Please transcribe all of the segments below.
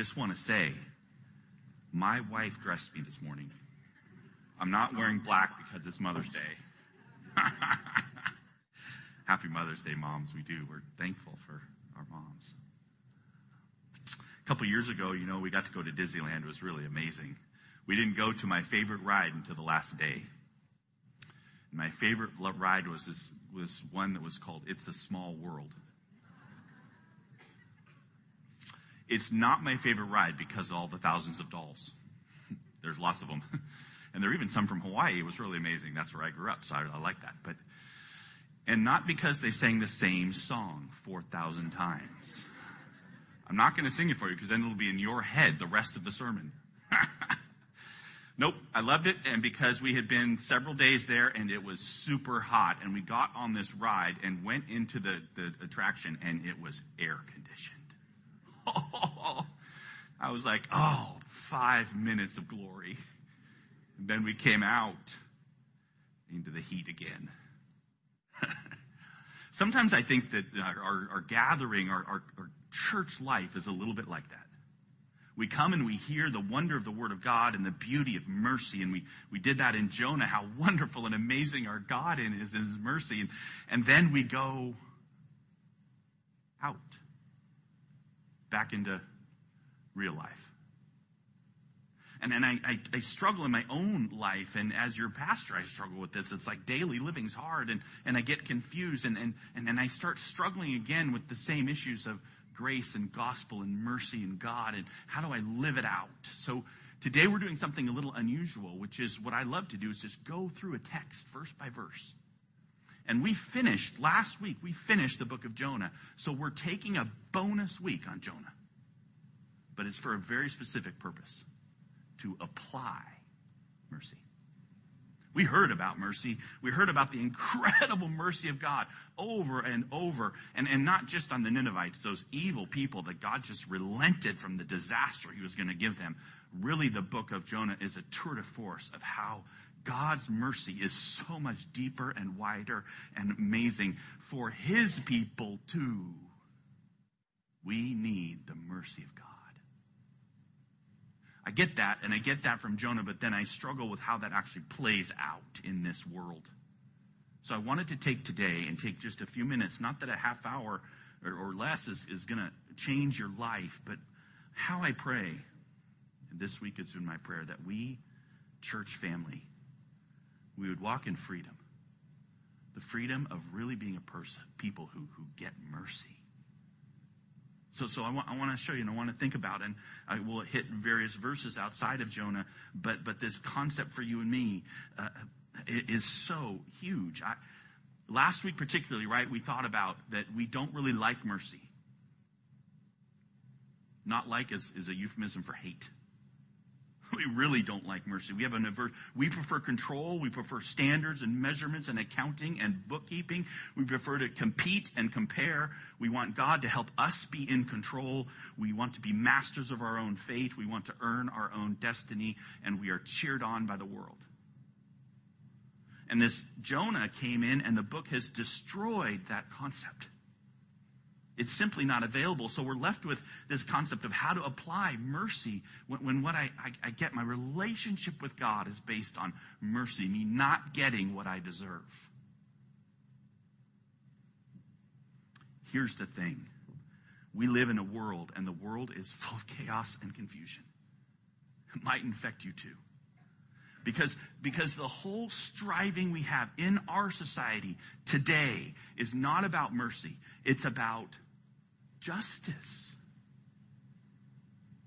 just want to say, my wife dressed me this morning. I'm not wearing black because it's Mother's Day. Happy Mother's Day, moms. We do. We're thankful for our moms. A couple years ago, you know, we got to go to Disneyland. It was really amazing. We didn't go to my favorite ride until the last day. My favorite ride was this, was one that was called It's a Small World. It's not my favorite ride because all the thousands of dolls. There's lots of them. And there are even some from Hawaii. It was really amazing. That's where I grew up, so I, I like that. But, and not because they sang the same song 4,000 times. I'm not going to sing it for you because then it'll be in your head the rest of the sermon. nope, I loved it. And because we had been several days there and it was super hot and we got on this ride and went into the, the attraction and it was air conditioned. I was like, oh, five minutes of glory. And then we came out into the heat again. Sometimes I think that our, our gathering, our, our, our church life is a little bit like that. We come and we hear the wonder of the Word of God and the beauty of mercy. And we, we did that in Jonah, how wonderful and amazing our God is in His mercy. And, and then we go out back into real life. And, and I, I, I, struggle in my own life, and as your pastor, I struggle with this. It's like daily living's hard, and, and I get confused, and, and, and I start struggling again with the same issues of grace and gospel and mercy and God, and how do I live it out? So today we're doing something a little unusual, which is what I love to do is just go through a text verse by verse. And we finished, last week, we finished the book of Jonah. So we're taking a bonus week on Jonah. But it's for a very specific purpose to apply mercy. We heard about mercy. We heard about the incredible mercy of God over and over. And, and not just on the Ninevites, those evil people that God just relented from the disaster he was going to give them. Really, the book of Jonah is a tour de force of how God's mercy is so much deeper and wider and amazing for His people too. We need the mercy of God. I get that, and I get that from Jonah, but then I struggle with how that actually plays out in this world. So I wanted to take today and take just a few minutes, not that a half hour or, or less is, is going to change your life, but how I pray. And this week has been my prayer that we, church family, we would walk in freedom. The freedom of really being a person, people who, who get mercy. So, so I want, I want to show you and I want to think about, and I will hit various verses outside of Jonah, but, but this concept for you and me uh, is so huge. I, last week particularly, right, we thought about that we don't really like mercy. Not like is, is a euphemism for hate. We really don't like mercy. We have an averse, we prefer control. We prefer standards and measurements and accounting and bookkeeping. We prefer to compete and compare. We want God to help us be in control. We want to be masters of our own fate. We want to earn our own destiny and we are cheered on by the world. And this Jonah came in and the book has destroyed that concept. It's simply not available. So we're left with this concept of how to apply mercy when, when what I, I, I get, my relationship with God is based on mercy, me not getting what I deserve. Here's the thing. We live in a world and the world is full of chaos and confusion. It might infect you too. Because, because the whole striving we have in our society today is not about mercy. It's about justice.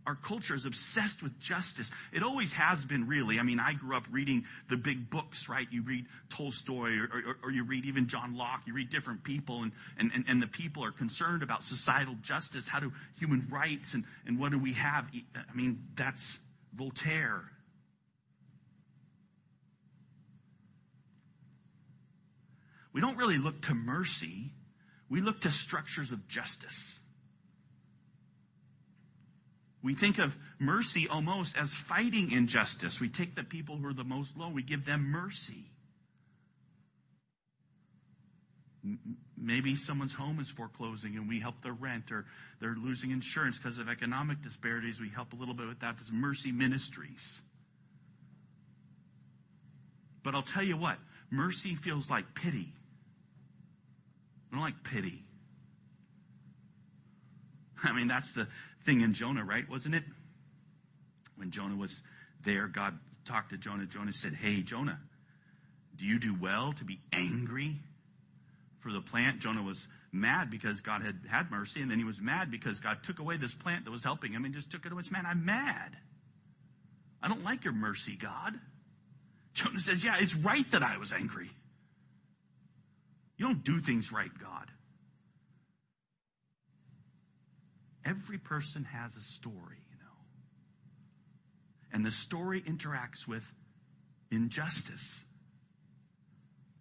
Our culture is obsessed with justice. It always has been really. I mean, I grew up reading the big books, right? You read Tolstoy or, or, or you read even John Locke. You read different people and, and, and, and, the people are concerned about societal justice. How do human rights and, and what do we have? I mean, that's Voltaire. We don't really look to mercy. We look to structures of justice. We think of mercy almost as fighting injustice. We take the people who are the most low, we give them mercy. maybe someone's home is foreclosing and we help their rent or they're losing insurance because of economic disparities. We help a little bit with that. There's mercy ministries. But I'll tell you what, mercy feels like pity. I don't like pity. I mean, that's the thing in Jonah, right? Wasn't it? When Jonah was there, God talked to Jonah. Jonah said, Hey, Jonah, do you do well to be angry for the plant? Jonah was mad because God had had mercy, and then he was mad because God took away this plant that was helping him and just took it away. Man, I'm mad. I don't like your mercy, God. Jonah says, Yeah, it's right that I was angry. You don't do things right, God. Every person has a story, you know. And the story interacts with injustice,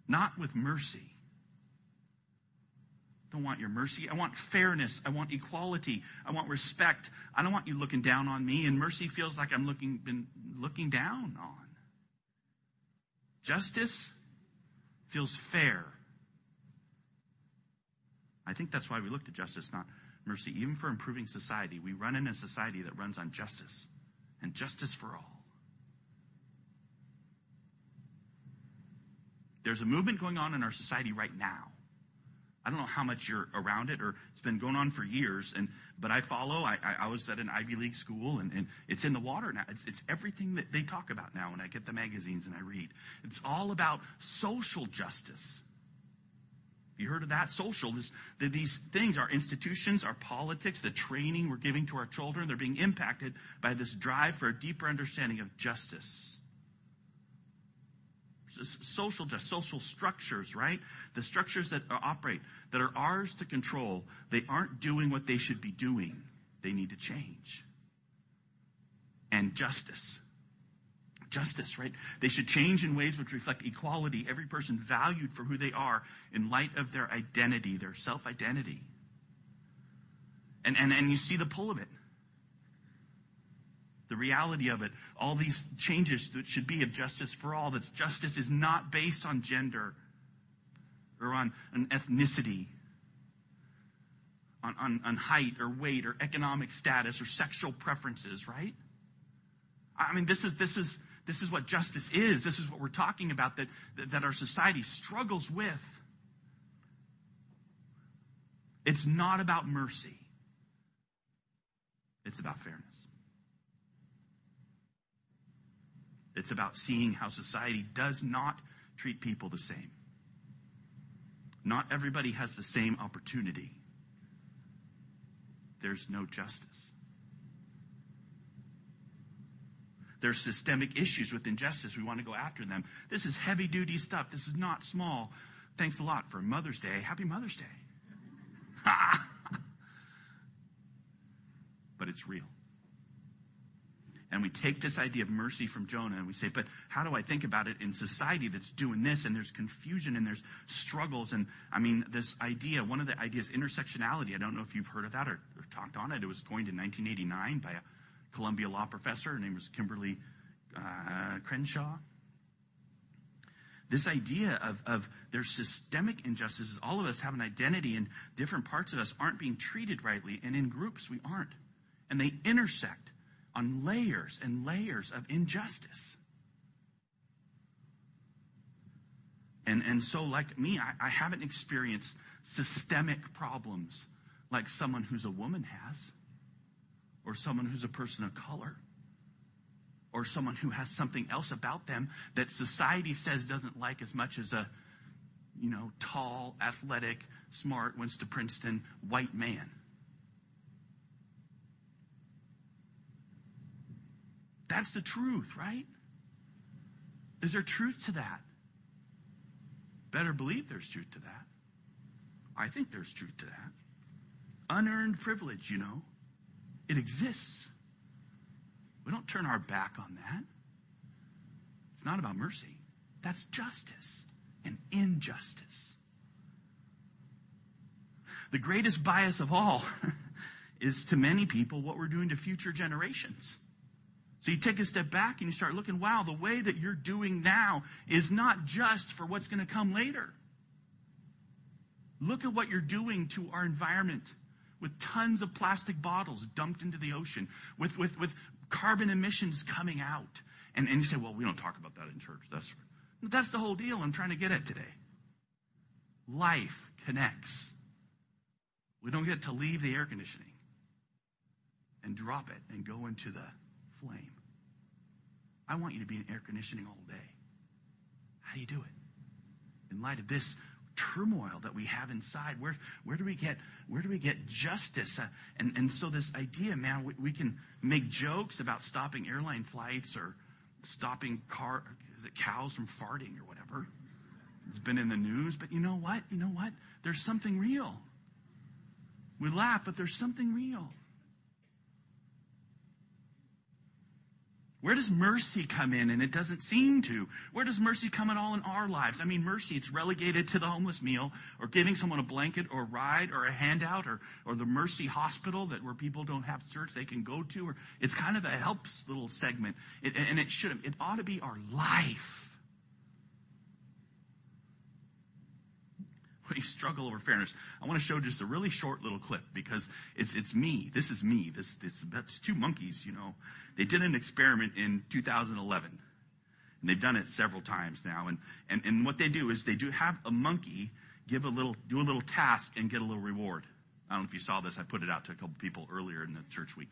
not with mercy. I don't want your mercy. I want fairness. I want equality. I want respect. I don't want you looking down on me. And mercy feels like I'm looking, been looking down on. Justice feels fair. I think that's why we look to justice, not mercy. Even for improving society, we run in a society that runs on justice and justice for all. There's a movement going on in our society right now. I don't know how much you're around it, or it's been going on for years. And but I follow. I, I, I was at an Ivy League school, and, and it's in the water now. It's, it's everything that they talk about now when I get the magazines and I read. It's all about social justice. You heard of that? Social. This, the, these things, our institutions, our politics, the training we're giving to our children, they're being impacted by this drive for a deeper understanding of justice. Social justice, social structures, right? The structures that operate, that are ours to control, they aren't doing what they should be doing. They need to change. And justice justice, right? They should change in ways which reflect equality, every person valued for who they are in light of their identity, their self identity. And, and, and you see the pull of it. The reality of it, all these changes that should be of justice for all, that justice is not based on gender or on an ethnicity, on, on, on height or weight or economic status or sexual preferences, right? I mean, this is, this is, this is what justice is. This is what we're talking about that, that our society struggles with. It's not about mercy. It's about fairness. It's about seeing how society does not treat people the same. Not everybody has the same opportunity. There's no justice. There's systemic issues with injustice. We want to go after them. This is heavy duty stuff. This is not small. Thanks a lot for Mother's Day. Happy Mother's Day. but it's real. And we take this idea of mercy from Jonah and we say, but how do I think about it in society that's doing this and there's confusion and there's struggles? And I mean, this idea, one of the ideas, intersectionality. I don't know if you've heard of that or, or talked on it. It was coined in 1989 by a Columbia law professor. Her name was Kimberly uh, Crenshaw. This idea of, of there's systemic injustices. All of us have an identity and different parts of us aren't being treated rightly. And in groups, we aren't. And they intersect on layers and layers of injustice. And, and so, like me, I, I haven't experienced systemic problems like someone who's a woman has or someone who's a person of color or someone who has something else about them that society says doesn't like as much as a, you know, tall, athletic, smart, went to Princeton white man. That's the truth, right? Is there truth to that? Better believe there's truth to that. I think there's truth to that. Unearned privilege, you know. It exists. We don't turn our back on that. It's not about mercy. That's justice and injustice. The greatest bias of all is to many people what we're doing to future generations. So you take a step back and you start looking, wow, the way that you're doing now is not just for what's going to come later. Look at what you're doing to our environment with tons of plastic bottles dumped into the ocean, with, with, with carbon emissions coming out. And, and you say, well, we don't talk about that in church. That's, that's the whole deal I'm trying to get at today. Life connects. We don't get to leave the air conditioning and drop it and go into the flame. I want you to be in air conditioning all day. How do you do it? In light of this turmoil that we have inside, where, where do we get, where do we get justice? Uh, and, and so this idea, man, we, we can make jokes about stopping airline flights or stopping car, is it cows from farting or whatever. It's been in the news, but you know what? You know what? There's something real. We laugh, but there's something real. Where does mercy come in? And it doesn't seem to. Where does mercy come at all in our lives? I mean, mercy, it's relegated to the homeless meal or giving someone a blanket or a ride or a handout or, or the mercy hospital that where people don't have church they can go to. Or it's kind of a helps little segment. It, and it should, it ought to be our life. we struggle over fairness. I want to show just a really short little clip because it's, it's me. This is me. This, this, that's two monkeys, you know. They did an experiment in 2011. And they've done it several times now. And, and, and what they do is they do have a monkey give a little, do a little task and get a little reward. I don't know if you saw this. I put it out to a couple people earlier in the church week.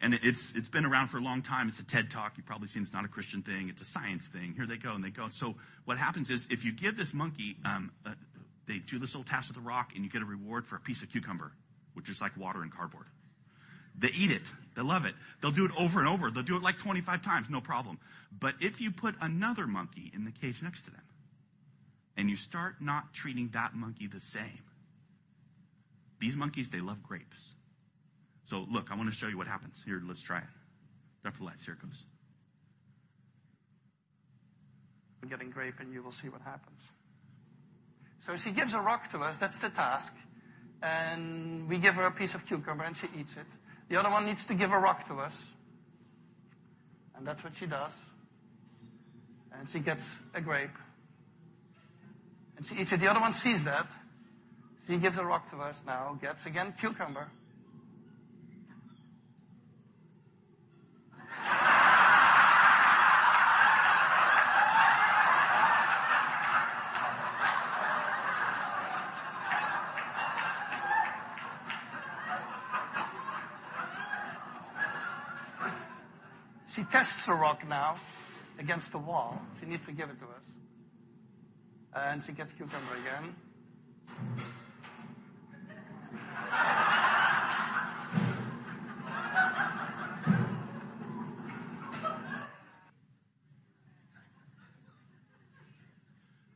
And it's, it's been around for a long time. It's a TED talk. You've probably seen it's not a Christian thing. It's a science thing. Here they go and they go. So what happens is if you give this monkey, um, a, they do this little task with the rock and you get a reward for a piece of cucumber, which is like water and cardboard. They eat it. They love it. They'll do it over and over. They'll do it like 25 times, no problem. But if you put another monkey in the cage next to them and you start not treating that monkey the same, these monkeys, they love grapes. So look, I want to show you what happens. Here, let's try it. Drop the lights. Here it goes. I'm getting grape and you will see what happens. So she gives a rock to us, that's the task. And we give her a piece of cucumber and she eats it. The other one needs to give a rock to us. And that's what she does. And she gets a grape. And she eats it. The other one sees that. She gives a rock to us now, gets again cucumber. She tests the rock now against the wall. She needs to give it to us. And she gets cucumber again.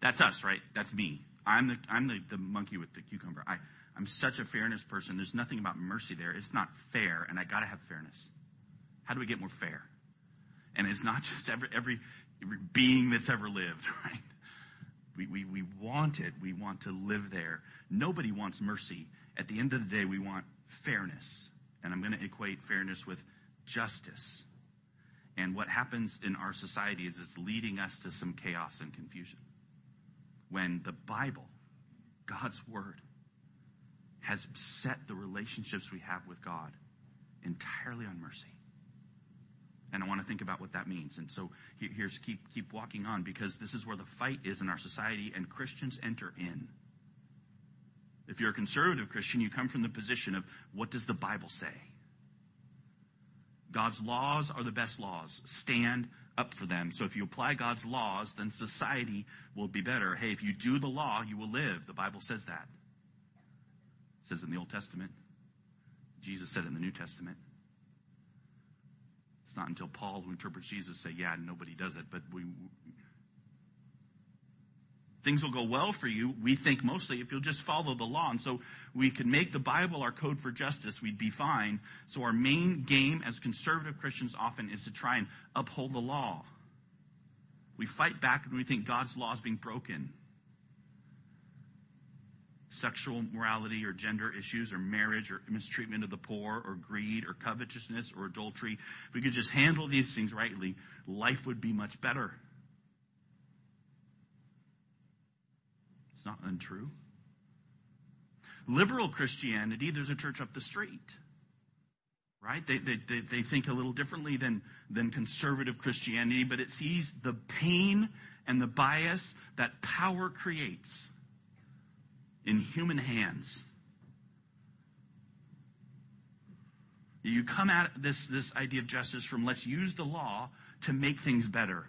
That's us, right? That's me. I'm the, I'm the, the monkey with the cucumber. I, I'm such a fairness person. There's nothing about mercy there. It's not fair, and I gotta have fairness. How do we get more fair? And it's not just every, every, every being that's ever lived, right? We, we, we want it. We want to live there. Nobody wants mercy. At the end of the day, we want fairness. And I'm going to equate fairness with justice. And what happens in our society is it's leading us to some chaos and confusion. When the Bible, God's Word, has set the relationships we have with God entirely on mercy. And I want to think about what that means. And so here's keep, keep walking on because this is where the fight is in our society and Christians enter in. If you're a conservative Christian, you come from the position of what does the Bible say? God's laws are the best laws. Stand up for them. So if you apply God's laws, then society will be better. Hey, if you do the law, you will live. The Bible says that. It says in the Old Testament. Jesus said it in the New Testament. It's not until Paul, who interprets Jesus, say, yeah, nobody does it, but we, things will go well for you, we think mostly if you'll just follow the law. And so we could make the Bible our code for justice, we'd be fine. So our main game as conservative Christians often is to try and uphold the law. We fight back when we think God's law is being broken sexual morality or gender issues or marriage or mistreatment of the poor or greed or covetousness or adultery. If we could just handle these things rightly, life would be much better. It's not untrue. liberal Christianity, there's a church up the street. Right? They, they, they, they think a little differently than, than conservative Christianity, but it sees the pain and the bias that power creates in human hands. You come at this, this idea of justice from let's use the law to make things better.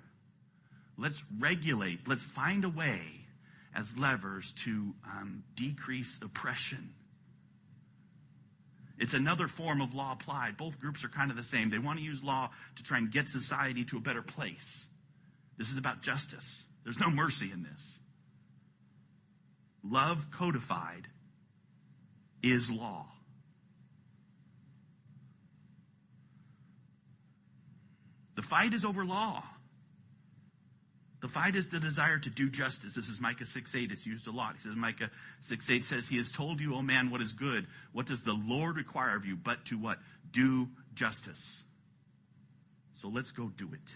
Let's regulate. Let's find a way as levers to um, decrease oppression. It's another form of law applied. Both groups are kind of the same. They want to use law to try and get society to a better place. This is about justice. There's no mercy in this. Love codified is law. The fight is over law. The fight is the desire to do justice. This is Micah 6 8. It's used a lot. He says, Micah 6 8 says, He has told you, O man, what is good. What does the Lord require of you? But to what? Do justice. So let's go do it.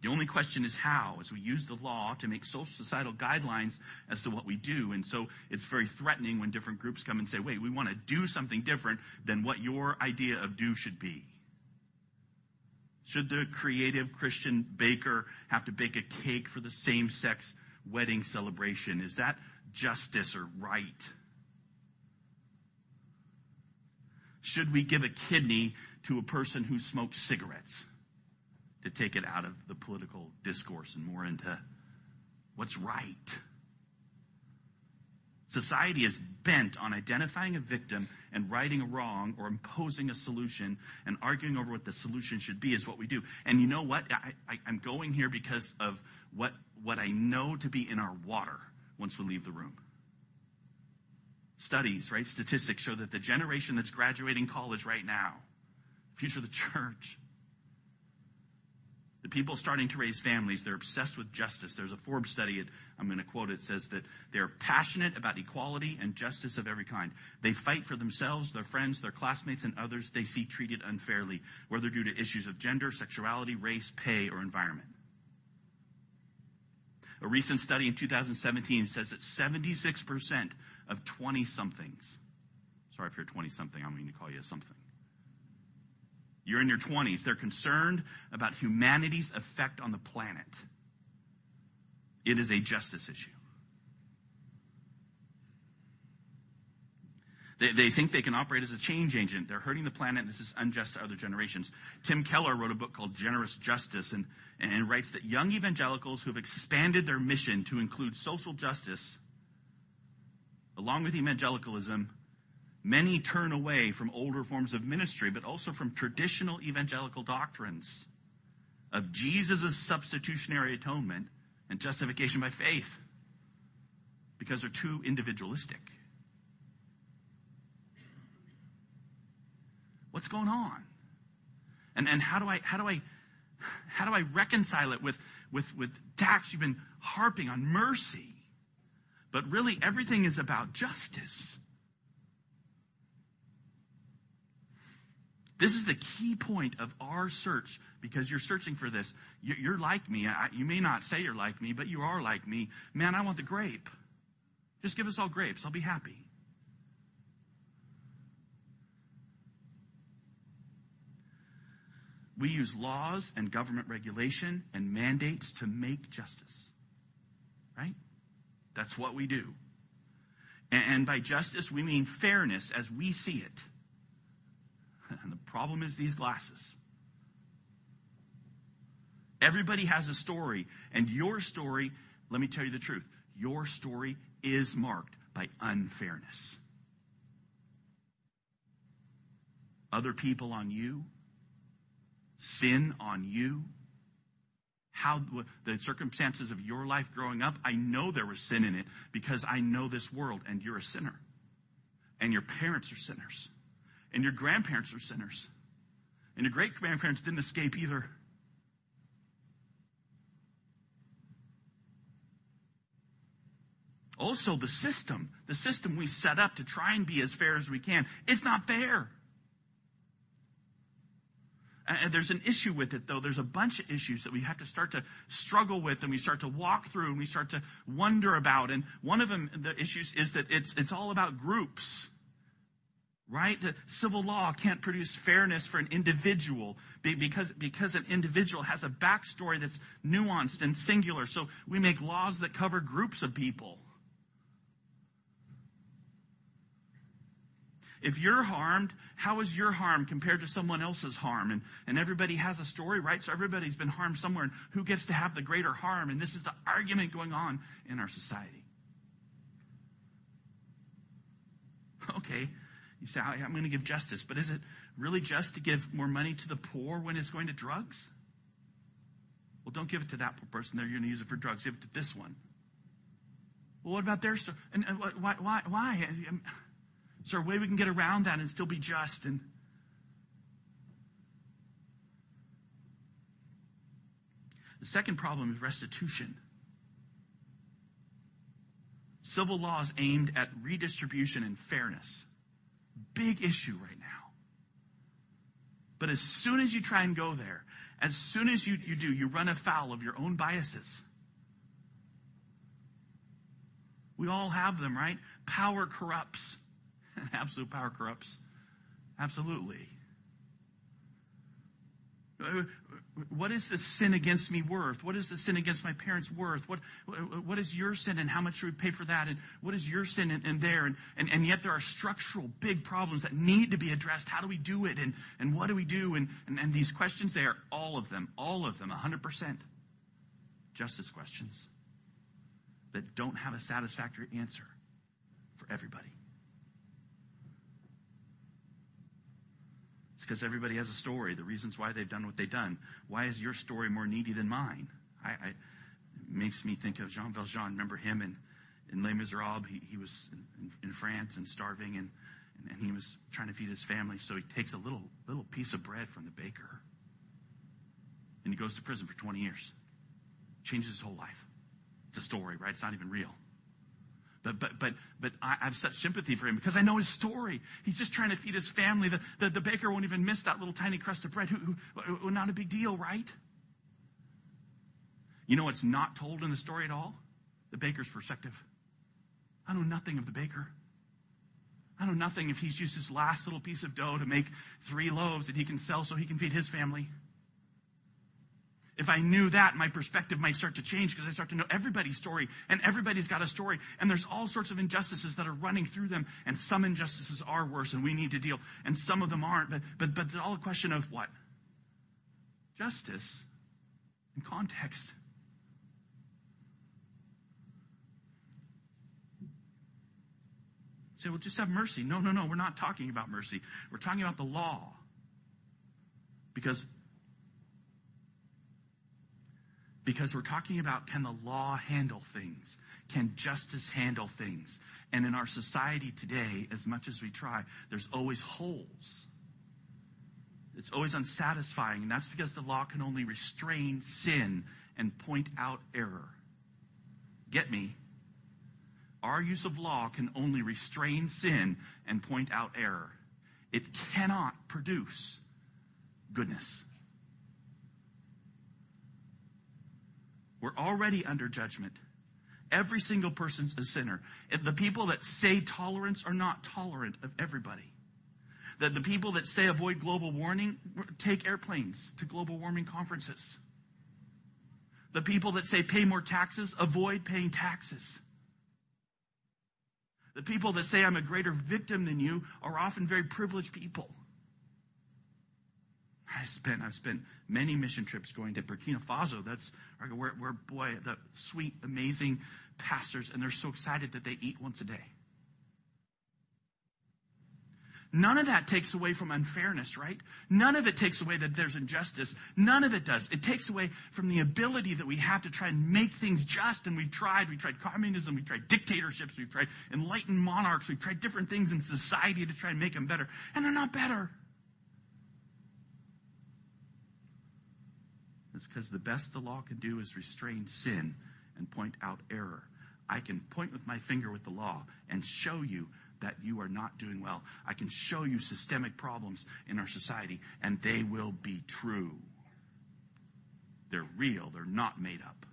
The only question is how, as we use the law to make social societal guidelines as to what we do. And so it's very threatening when different groups come and say, wait, we want to do something different than what your idea of do should be. Should the creative Christian baker have to bake a cake for the same sex wedding celebration? Is that justice or right? Should we give a kidney to a person who smokes cigarettes to take it out of the political discourse and more into what's right? Society is bent on identifying a victim and righting a wrong or imposing a solution and arguing over what the solution should be is what we do. And you know what? I, am going here because of what, what I know to be in our water once we leave the room. Studies, right? Statistics show that the generation that's graduating college right now, future of the church, the people starting to raise families, they're obsessed with justice. There's a Forbes study, I'm going to quote it, says that they're passionate about equality and justice of every kind. They fight for themselves, their friends, their classmates, and others they see treated unfairly, whether due to issues of gender, sexuality, race, pay, or environment. A recent study in 2017 says that 76% of 20 somethings, sorry if you're 20 something, I'm going to call you something you're in your 20s. They're concerned about humanity's effect on the planet. It is a justice issue. They, they, think they can operate as a change agent. They're hurting the planet, this is unjust to other generations. Tim Keller wrote a book called Generous Justice and, and writes that young evangelicals who have expanded their mission to include social justice, along with evangelicalism, Many turn away from older forms of ministry, but also from traditional evangelical doctrines of Jesus' substitutionary atonement and justification by faith because they're too individualistic. What's going on? And, and how do I, how do I, how do I reconcile it with, with, with tax? You've been harping on mercy, but really everything is about justice. This is the key point of our search because you're searching for this. You're like me. You may not say you're like me, but you are like me. Man, I want the grape. Just give us all grapes. I'll be happy. We use laws and government regulation and mandates to make justice. Right? That's what we do. And by justice, we mean fairness as we see it. Problem is these glasses. Everybody has a story, and your story, let me tell you the truth, your story is marked by unfairness. Other people on you, sin on you, how the circumstances of your life growing up, I know there was sin in it because I know this world and you're a sinner. And your parents are sinners. And your grandparents are sinners. And your great grandparents didn't escape either. Also, the system, the system we set up to try and be as fair as we can, it's not fair. And there's an issue with it though. There's a bunch of issues that we have to start to struggle with and we start to walk through and we start to wonder about. And one of them, the issues is that it's, it's all about groups. Right? The civil law can't produce fairness for an individual because, because an individual has a backstory that's nuanced and singular. So we make laws that cover groups of people. If you're harmed, how is your harm compared to someone else's harm? And, and everybody has a story, right? So everybody's been harmed somewhere and who gets to have the greater harm? And this is the argument going on in our society. Okay. You say, I'm going to give justice, but is it really just to give more money to the poor when it's going to drugs? Well, don't give it to that poor person there. You're going to use it for drugs. Give it to this one. Well, what about their story? And, and why, why, why? Um, is there a way we can get around that and still be just? And the second problem is restitution. Civil laws aimed at redistribution and fairness. Big issue right now. But as soon as you try and go there, as soon as you, you do, you run afoul of your own biases. We all have them, right? Power corrupts. Absolute power corrupts. Absolutely. What is the sin against me worth? What is the sin against my parents worth? What, what is your sin and how much should we pay for that? And what is your sin in, in there? And, and, and yet there are structural big problems that need to be addressed. How do we do it? And, and what do we do? And, and, and these questions, they are all of them, all of them, 100% justice questions that don't have a satisfactory answer for everybody. It's because everybody has a story, the reasons why they've done what they've done. Why is your story more needy than mine? I, I it makes me think of Jean Valjean. Remember him in, in Les Miserables? He, he was in, in, France and starving and, and, and he was trying to feed his family. So he takes a little, little piece of bread from the baker and he goes to prison for 20 years. Changes his whole life. It's a story, right? It's not even real. But, but, but, but I have such sympathy for him because I know his story. He's just trying to feed his family. The, the, the baker won't even miss that little tiny crust of bread. Who, who, who, not a big deal, right? You know what's not told in the story at all? The baker's perspective. I know nothing of the baker. I know nothing if he's used his last little piece of dough to make three loaves that he can sell so he can feed his family. If I knew that, my perspective might start to change because I start to know everybody's story and everybody's got a story and there's all sorts of injustices that are running through them and some injustices are worse and we need to deal and some of them aren't, but, but, but it's all a question of what? Justice and context. Say, well, just have mercy. No, no, no, we're not talking about mercy. We're talking about the law. Because because we're talking about can the law handle things? Can justice handle things? And in our society today, as much as we try, there's always holes. It's always unsatisfying, and that's because the law can only restrain sin and point out error. Get me? Our use of law can only restrain sin and point out error. It cannot produce goodness. We're already under judgment. Every single person's a sinner. The people that say tolerance are not tolerant of everybody. That the people that say avoid global warming take airplanes to global warming conferences. The people that say pay more taxes avoid paying taxes. The people that say I'm a greater victim than you are often very privileged people. I spent, I've spent many mission trips going to Burkina Faso. That's where, where, boy, the sweet, amazing pastors, and they're so excited that they eat once a day. None of that takes away from unfairness, right? None of it takes away that there's injustice. None of it does. It takes away from the ability that we have to try and make things just. And we've tried. We've tried communism. We've tried dictatorships. We've tried enlightened monarchs. We've tried different things in society to try and make them better. And they're not better. It's because the best the law can do is restrain sin and point out error. I can point with my finger with the law and show you that you are not doing well. I can show you systemic problems in our society, and they will be true. They're real, they're not made up.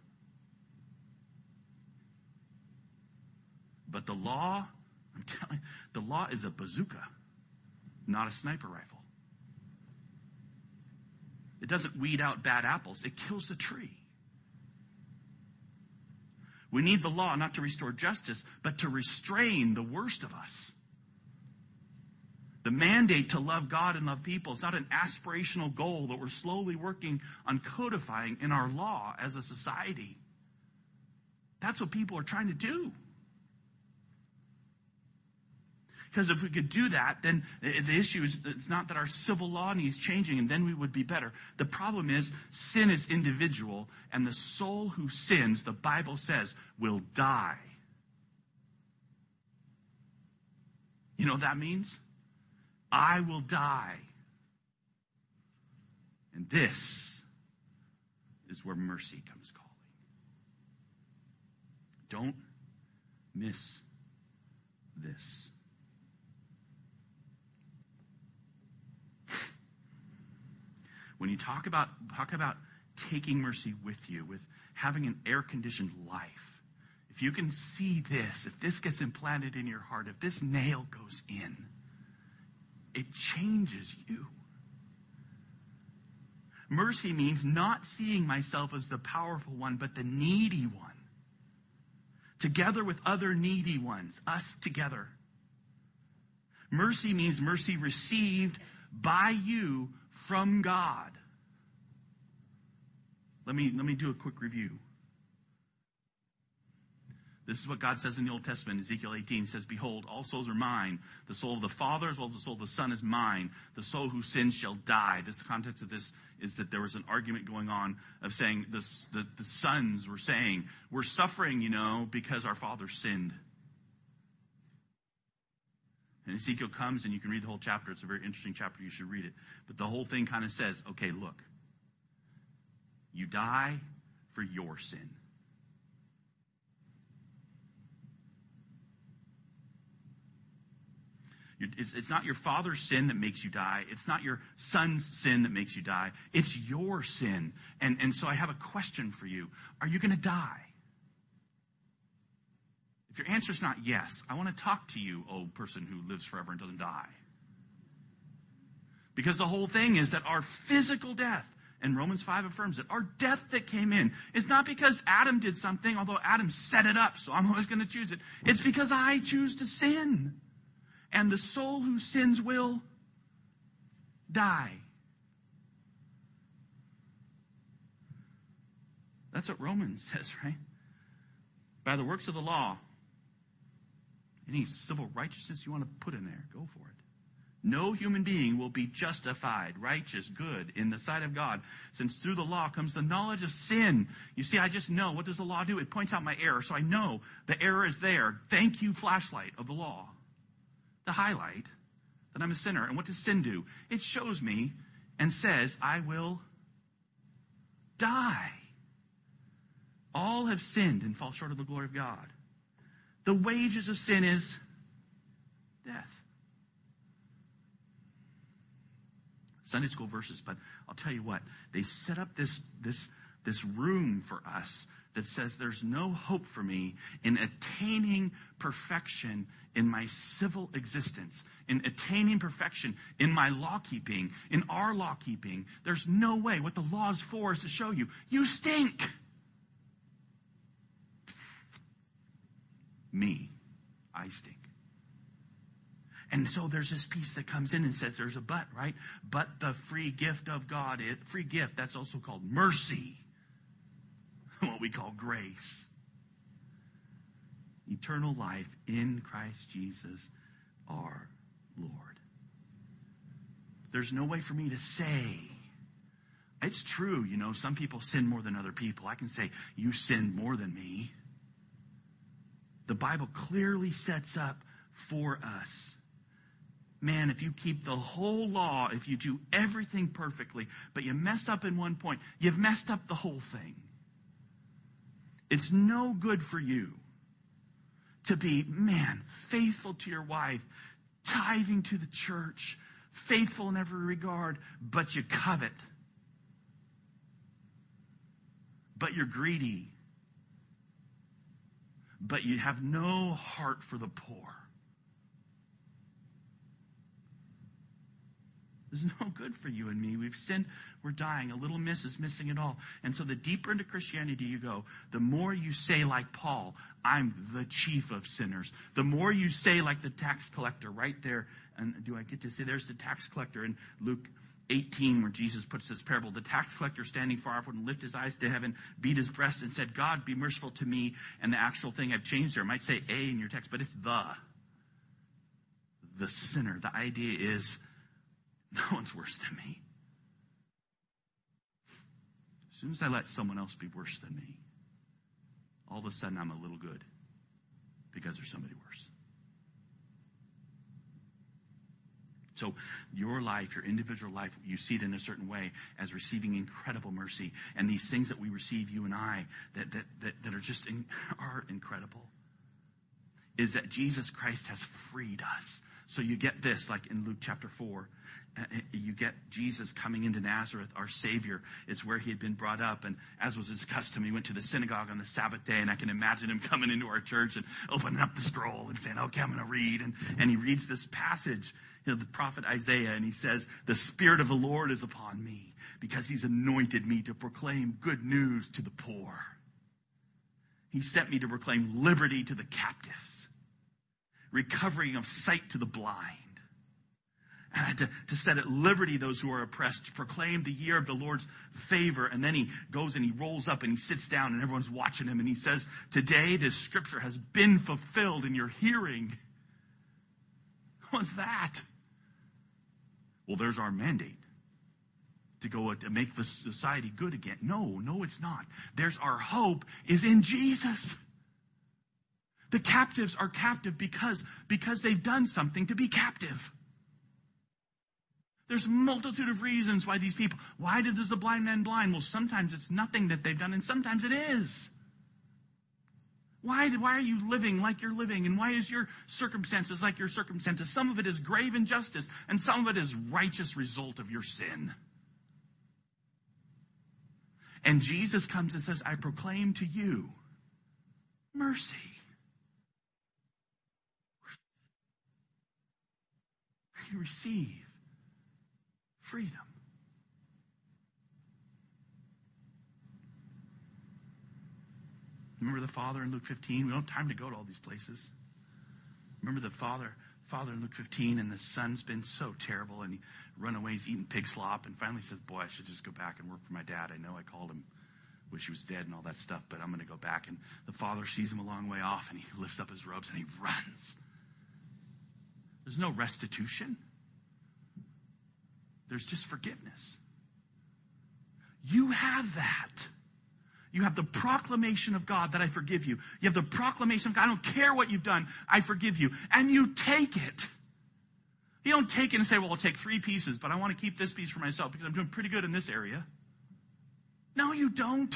But the law, I'm telling you, the law is a bazooka, not a sniper rifle. It doesn't weed out bad apples, it kills the tree. We need the law not to restore justice, but to restrain the worst of us. The mandate to love God and love people is not an aspirational goal that we're slowly working on codifying in our law as a society. That's what people are trying to do. Because if we could do that, then the issue is it's not that our civil law needs changing and then we would be better. The problem is sin is individual and the soul who sins, the Bible says, will die. You know what that means? I will die. And this is where mercy comes calling. Don't miss this. When you talk about, talk about taking mercy with you, with having an air conditioned life, if you can see this, if this gets implanted in your heart, if this nail goes in, it changes you. Mercy means not seeing myself as the powerful one, but the needy one. Together with other needy ones, us together. Mercy means mercy received by you from God. Let me, let me do a quick review. This is what God says in the Old Testament, Ezekiel 18. He says, Behold, all souls are mine. The soul of the Father as well as the soul of the Son is mine. The soul who sins shall die. This the context of this is that there was an argument going on of saying the, the, the sons were saying, we're suffering, you know, because our father sinned. And Ezekiel comes and you can read the whole chapter. It's a very interesting chapter. You should read it. But the whole thing kind of says, okay, look, you die for your sin. It's, it's, not your father's sin that makes you die. It's not your son's sin that makes you die. It's your sin. And, and so I have a question for you. Are you going to die? If your answer is not yes, I want to talk to you, old person who lives forever and doesn't die. Because the whole thing is that our physical death, and Romans 5 affirms it, our death that came in is not because Adam did something, although Adam set it up, so I'm always going to choose it. It's because I choose to sin. And the soul who sins will die. That's what Romans says, right? By the works of the law, any civil righteousness you want to put in there, go for it. No human being will be justified, righteous, good in the sight of God, since through the law comes the knowledge of sin. You see, I just know. What does the law do? It points out my error, so I know the error is there. Thank you, flashlight of the law. The highlight that I'm a sinner. And what does sin do? It shows me and says, I will die. All have sinned and fall short of the glory of God. The wages of sin is death. Sunday school verses, but I'll tell you what, they set up this, this, this room for us that says there's no hope for me in attaining perfection in my civil existence, in attaining perfection in my law keeping, in our law keeping. There's no way. What the law is for is to show you, you stink. Me. I stink. And so there's this piece that comes in and says there's a but, right? But the free gift of God, it, free gift, that's also called mercy. What we call grace. Eternal life in Christ Jesus our Lord. There's no way for me to say, it's true, you know, some people sin more than other people. I can say, you sin more than me the Bible clearly sets up for us. Man, if you keep the whole law, if you do everything perfectly, but you mess up in one point, you've messed up the whole thing. It's no good for you to be, man, faithful to your wife, tithing to the church, faithful in every regard, but you covet. But you're greedy. But you have no heart for the poor. There's no good for you and me. We've sinned. We're dying. A little miss is missing it all. And so the deeper into Christianity you go, the more you say like Paul, I'm the chief of sinners. The more you say like the tax collector right there. And do I get to say there's the tax collector in Luke 18 where Jesus puts this parable. The tax collector standing far off would lift his eyes to heaven, beat his breast and said, God be merciful to me. And the actual thing I've changed there might say A in your text, but it's the. The sinner. The idea is no one's worse than me. As soon as I let someone else be worse than me, all of a sudden I'm a little good because there's somebody worse. So your life, your individual life, you see it in a certain way as receiving incredible mercy. And these things that we receive, you and I, that, that, that, that are just in, are incredible, is that Jesus Christ has freed us. So you get this, like in Luke chapter 4, uh, you get Jesus coming into Nazareth, our Savior. It's where he had been brought up. And as was his custom, he went to the synagogue on the Sabbath day. And I can imagine him coming into our church and opening up the scroll and saying, okay, I'm going to read. And, and he reads this passage, you know, the prophet Isaiah, and he says, the Spirit of the Lord is upon me because he's anointed me to proclaim good news to the poor. He sent me to proclaim liberty to the captives, recovering of sight to the blind uh, to, to set at liberty those who are oppressed, to proclaim the year of the Lord's favor. And then he goes and he rolls up and he sits down and everyone's watching him and he says, today this scripture has been fulfilled in your hearing. What's that? Well, there's our mandate to go to make the society good again. No, no, it's not. There's our hope is in Jesus. The captives are captive because, because they've done something to be captive. There's a multitude of reasons why these people, why did the blind man blind? Well, sometimes it's nothing that they've done and sometimes it is. Why, why are you living like you're living? And why is your circumstances like your circumstances? Some of it is grave injustice and some of it is righteous result of your sin. And Jesus comes and says, I proclaim to you mercy. You receive freedom. Remember the father in Luke 15? We don't have time to go to all these places. Remember the father, father in Luke 15, and the son's been so terrible, and he run away, he's eating pig slop, and finally says, "Boy, I should just go back and work for my dad. I know I called him, wish he was dead, and all that stuff, but I'm going to go back." And the father sees him a long way off, and he lifts up his robes and he runs. There's no restitution. There's just forgiveness. You have that. You have the proclamation of God that I forgive you. You have the proclamation of God. I don't care what you've done. I forgive you. And you take it. You don't take it and say, well, I'll take three pieces, but I want to keep this piece for myself because I'm doing pretty good in this area. No, you don't.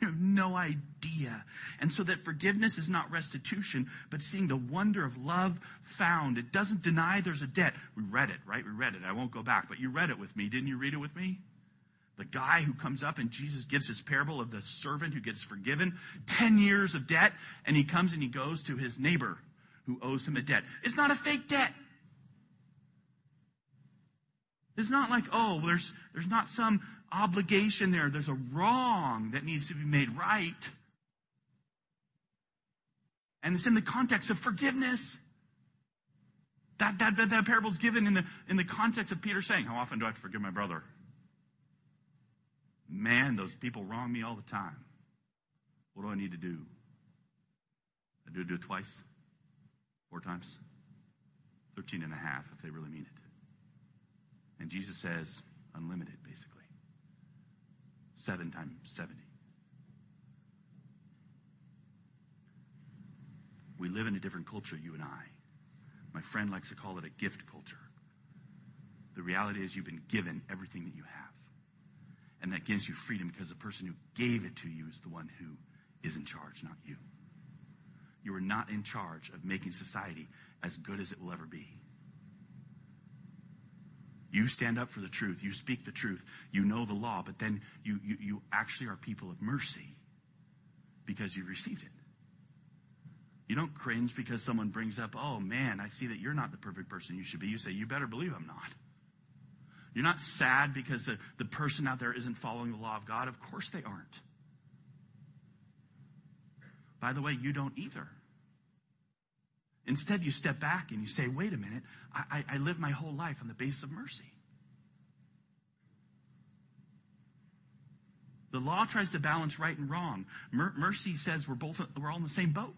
You have no idea. And so that forgiveness is not restitution, but seeing the wonder of love found. It doesn't deny there's a debt. We read it, right? We read it. I won't go back, but you read it with me. Didn't you read it with me? The guy who comes up and Jesus gives his parable of the servant who gets forgiven 10 years of debt and he comes and he goes to his neighbor who owes him a debt. It's not a fake debt. It's not like, oh, there's, there's not some obligation there. There's a wrong that needs to be made right. And it's in the context of forgiveness. That, that, that, that parable is given in the, in the context of Peter saying, how often do I have to forgive my brother? Man, those people wrong me all the time. What do I need to do? I do do it twice? Four times? Thirteen and a half if they really mean it. And Jesus says, unlimited, basically. Seven times 70. We live in a different culture, you and I. My friend likes to call it a gift culture. The reality is you've been given everything that you have. And that gives you freedom because the person who gave it to you is the one who is in charge, not you. You are not in charge of making society as good as it will ever be. You stand up for the truth. You speak the truth. You know the law, but then you, you, you actually are people of mercy because you've received it. You don't cringe because someone brings up, oh man, I see that you're not the perfect person you should be. You say, you better believe I'm not. You're not sad because the, the person out there isn't following the law of God. Of course they aren't. By the way, you don't either. Instead, you step back and you say, wait a minute, I, I, I live my whole life on the basis of mercy. The law tries to balance right and wrong. Mer- mercy says we're both, we're all in the same boat.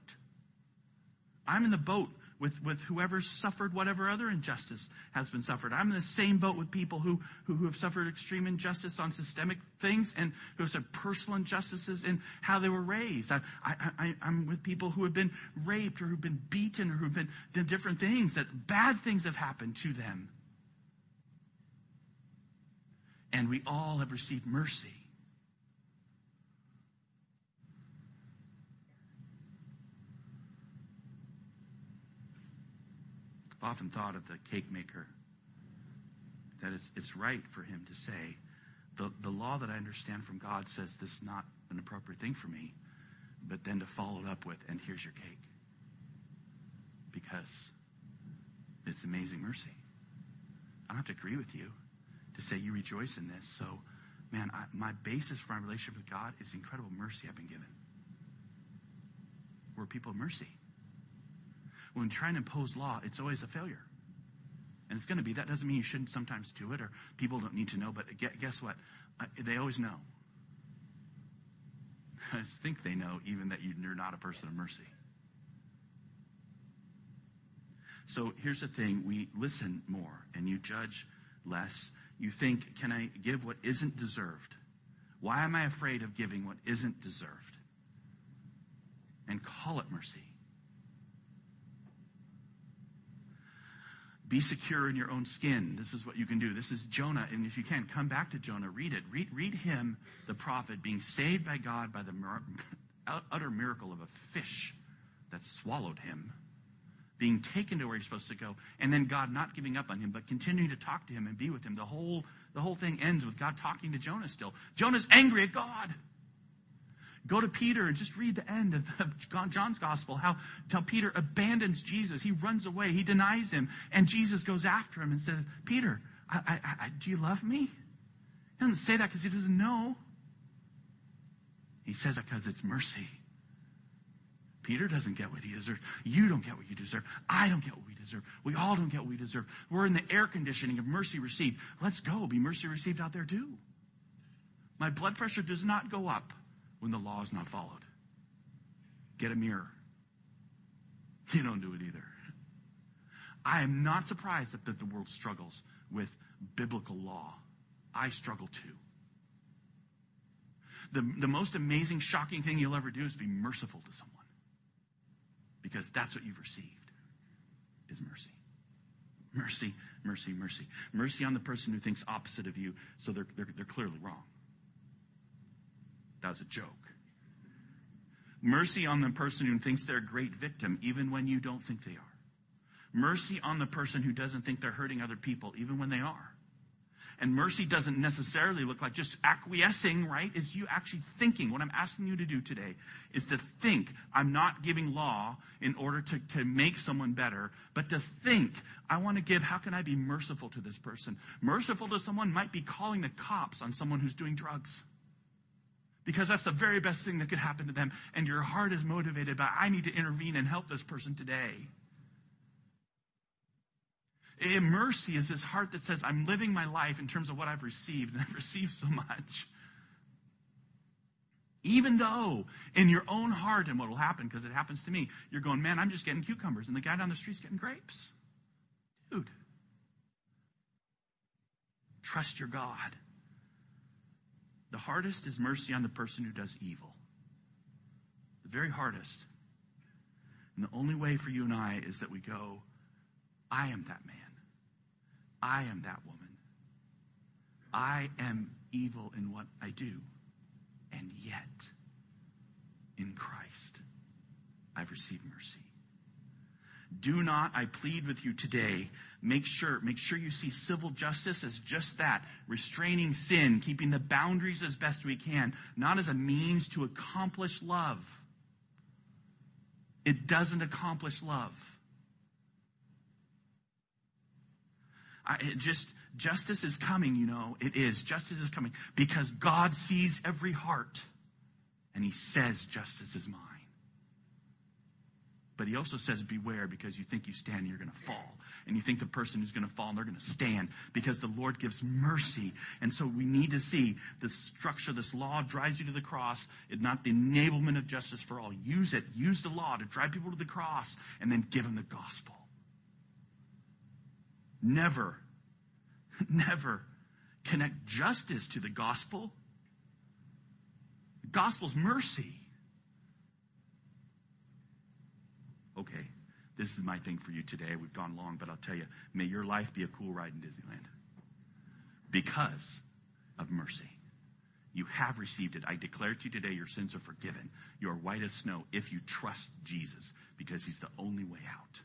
I'm in the boat with, with whoever suffered whatever other injustice has been suffered. I'm in the same boat with people who, who, who have suffered extreme injustice on systemic things and who have suffered personal injustices in how they were raised. I, I, I, I'm with people who have been raped or who've been beaten or who've been done different things that bad things have happened to them. And we all have received mercy. Often thought of the cake maker that it's, it's right for him to say, the, the law that I understand from God says this is not an appropriate thing for me, but then to follow it up with, and here's your cake. Because it's amazing mercy. I don't have to agree with you to say you rejoice in this. So, man, I, my basis for my relationship with God is incredible mercy I've been given. We're people of mercy when trying to impose law, it's always a failure. And it's going to be. That doesn't mean you shouldn't sometimes do it or people don't need to know, but guess what? They always know. I think they know even that you're not a person of mercy. So here's the thing. We listen more and you judge less. You think, can I give what isn't deserved? Why am I afraid of giving what isn't deserved? And call it mercy. Be secure in your own skin. This is what you can do. This is Jonah. And if you can, come back to Jonah. Read it. Read, read him, the prophet, being saved by God by the utter miracle of a fish that swallowed him, being taken to where he's supposed to go, and then God not giving up on him, but continuing to talk to him and be with him. The whole, the whole thing ends with God talking to Jonah still. Jonah's angry at God. Go to Peter and just read the end of John's gospel, how, how Peter abandons Jesus. He runs away. He denies him. And Jesus goes after him and says, Peter, I, I, I, do you love me? He doesn't say that because he doesn't know. He says that because it's mercy. Peter doesn't get what he deserves. You don't get what you deserve. I don't get what we deserve. We all don't get what we deserve. We're in the air conditioning of mercy received. Let's go. Be mercy received out there too. My blood pressure does not go up when the law is not followed. Get a mirror. You don't do it either. I am not surprised that, that the world struggles with biblical law. I struggle too. The, the most amazing, shocking thing you'll ever do is be merciful to someone. Because that's what you've received, is mercy. Mercy, mercy, mercy. Mercy on the person who thinks opposite of you, so they're, they're, they're clearly wrong. Was a joke. Mercy on the person who thinks they're a great victim, even when you don't think they are. Mercy on the person who doesn't think they're hurting other people, even when they are. And mercy doesn't necessarily look like just acquiescing, right? It's you actually thinking. What I'm asking you to do today is to think, I'm not giving law in order to, to make someone better, but to think, I want to give, how can I be merciful to this person? Merciful to someone might be calling the cops on someone who's doing drugs because that's the very best thing that could happen to them. And your heart is motivated by, I need to intervene and help this person today. A mercy is this heart that says, I'm living my life in terms of what I've received, and I've received so much. Even though in your own heart, and what will happen, because it happens to me, you're going, man, I'm just getting cucumbers, and the guy down the street's getting grapes. Dude. Trust your God. The hardest is mercy on the person who does evil. The very hardest. And the only way for you and I is that we go, I am that man. I am that woman. I am evil in what I do. And yet, in Christ, I've received mercy. Do not, I plead with you today, make sure, make sure you see civil justice as just that, restraining sin, keeping the boundaries as best we can, not as a means to accomplish love. It doesn't accomplish love. I, just, justice is coming, you know, it is. Justice is coming because God sees every heart and he says justice is mine. But he also says, beware because you think you stand and you're going to fall. And you think the person who's going to fall and they're going to stand because the Lord gives mercy. And so we need to see the structure, this law drives you to the cross. It's not the enablement of justice for all. Use it. Use the law to drive people to the cross and then give them the gospel. Never, never connect justice to the gospel. The gospel's mercy. okay, this is my thing for you today. We've gone long, but I'll tell you, may your life be a cool ride in Disneyland because of mercy. You have received it. I declare to you today your sins are forgiven. You are white as snow if you trust Jesus because he's the only way out.